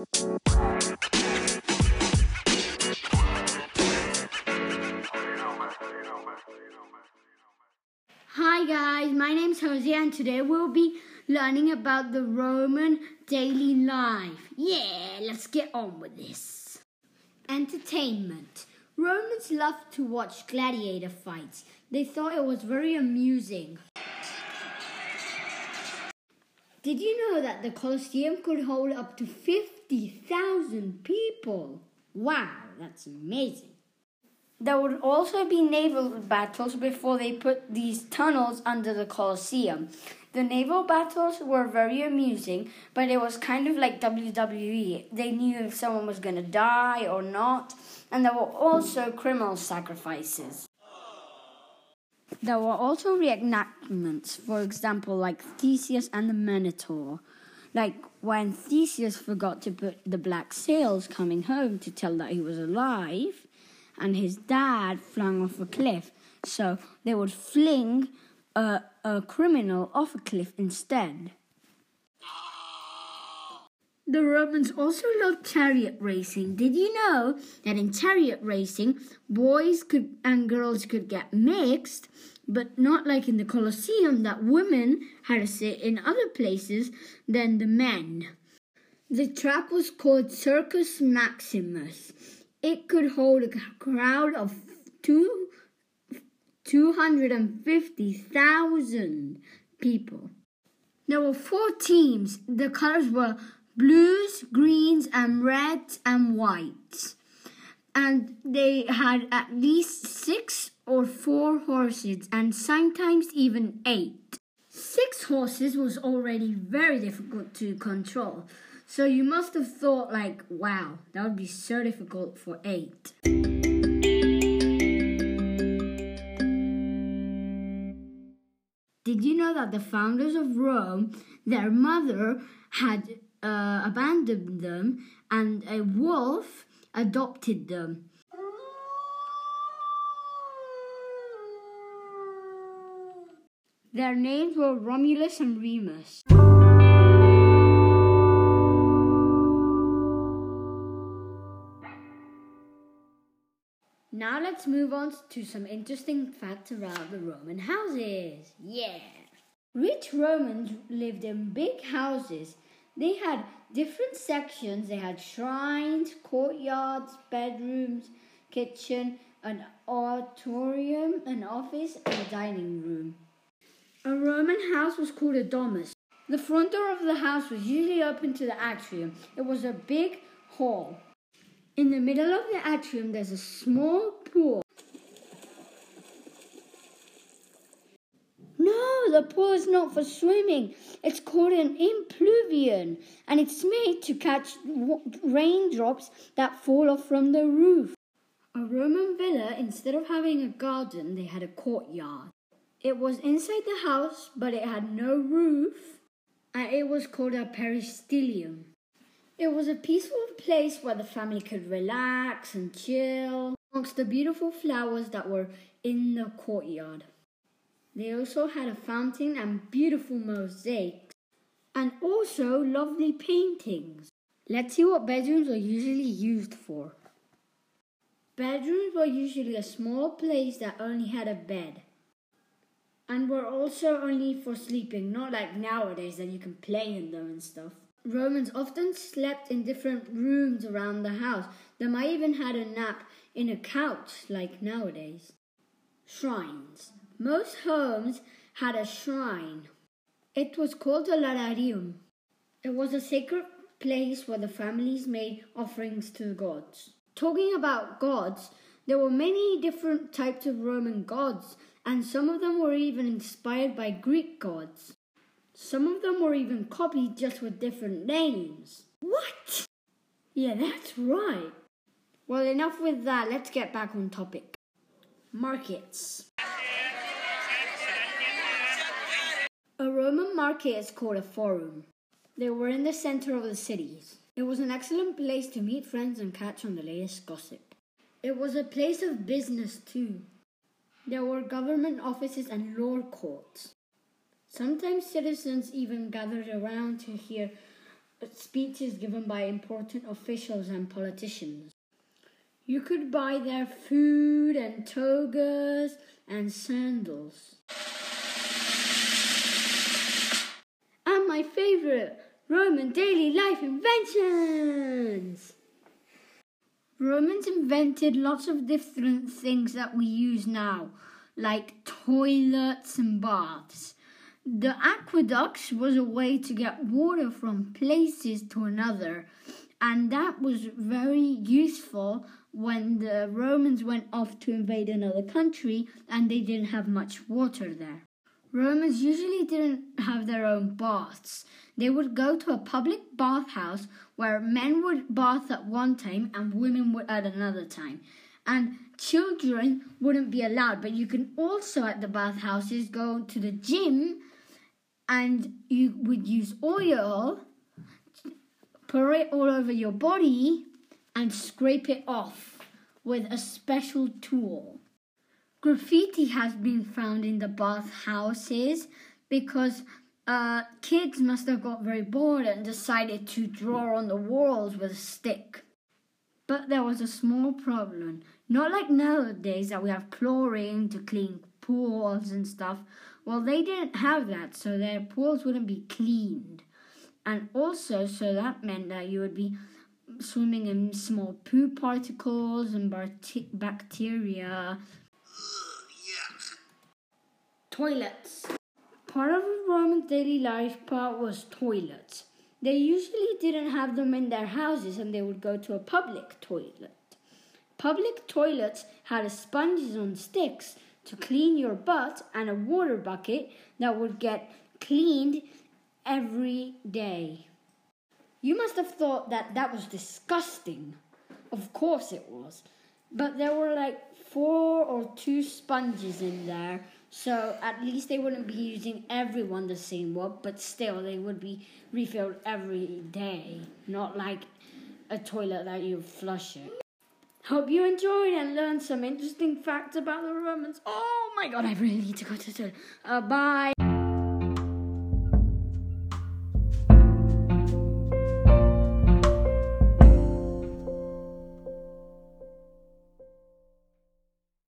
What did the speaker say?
Hi guys, my name's Jose and today we'll be learning about the Roman daily life. Yeah, let's get on with this. Entertainment. Romans loved to watch gladiator fights. They thought it was very amusing. Did you know that the Colosseum could hold up to 50,000 people? Wow, that's amazing. There would also be naval battles before they put these tunnels under the Colosseum. The naval battles were very amusing, but it was kind of like WWE. They knew if someone was going to die or not, and there were also criminal sacrifices. There were also reenactments, for example, like Theseus and the Minotaur. Like when Theseus forgot to put the black sails coming home to tell that he was alive and his dad flung off a cliff. So they would fling a, a criminal off a cliff instead. The Romans also loved chariot racing. Did you know that in chariot racing, boys could and girls could get mixed, but not like in the Colosseum that women had to sit in other places than the men. The track was called Circus Maximus. It could hold a crowd of two, 250,000 people. There were four teams. The colors were blues, greens, and reds and whites. And they had at least six or four horses, and sometimes even eight. Six horses was already very difficult to control. So you must have thought, like, wow, that would be so difficult for eight. Did you know that the founders of Rome, their mother had uh, abandoned them and a wolf adopted them? Their names were Romulus and Remus. Now let's move on to some interesting facts about the Roman houses. Yeah! Rich Romans lived in big houses. They had different sections. They had shrines, courtyards, bedrooms, kitchen, an auditorium, an office, and a dining room. A Roman house was called a domus. The front door of the house was usually open to the atrium. It was a big hall. In the middle of the atrium, there's a small pool. No, the pool is not for swimming. It's called an impluvium, and it's made to catch raindrops that fall off from the roof. A Roman villa, instead of having a garden, they had a courtyard. It was inside the house, but it had no roof, and it was called a peristylium. It was a peaceful place where the family could relax and chill amongst the beautiful flowers that were in the courtyard. They also had a fountain and beautiful mosaics, and also lovely paintings. Let's see what bedrooms are usually used for. Bedrooms were usually a small place that only had a bed, and were also only for sleeping, not like nowadays that you can play in them and stuff. Romans often slept in different rooms around the house. They might even had a nap in a couch like nowadays. Shrines. Most homes had a shrine. It was called a lararium. It was a sacred place where the families made offerings to the gods. Talking about gods, there were many different types of Roman gods, and some of them were even inspired by Greek gods. Some of them were even copied just with different names. What? Yeah, that's right. Well, enough with that. Let's get back on topic. Markets. A Roman market is called a forum. They were in the center of the cities. It was an excellent place to meet friends and catch on the latest gossip. It was a place of business too. There were government offices and law courts. Sometimes citizens even gathered around to hear speeches given by important officials and politicians. You could buy their food and togas and sandals. My favorite, Roman daily life inventions! Romans invented lots of different things that we use now, like toilets and baths. The aqueducts was a way to get water from places to another, and that was very useful when the Romans went off to invade another country and they didn't have much water there. Romans usually didn't have their own baths. They would go to a public bathhouse where men would bath at one time and women would at another time. And children wouldn't be allowed, but you can also at the bathhouses go to the gym and you would use oil, pour it all over your body, and scrape it off with a special tool. Graffiti has been found in the bathhouses because uh, kids must have got very bored and decided to draw on the walls with a stick. But there was a small problem. Not like nowadays that we have chlorine to clean pools and stuff. Well, they didn't have that, so their pools wouldn't be cleaned. And also, so that meant that you would be swimming in small poo particles and bacteria. Toilets. Part of a Roman daily life part was toilets. They usually didn't have them in their houses and they would go to a public toilet. Public toilets had sponges on sticks to clean your butt and a water bucket that would get cleaned every day. You must have thought that that was disgusting. Of course it was. But there were like four or two sponges in there, so at least they wouldn't be using everyone the same one, but still they would be refilled every day, not like a toilet that you flush it. Hope you enjoyed and learned some interesting facts about the Romans. Oh my god, I really need to go to the toilet. Uh, bye.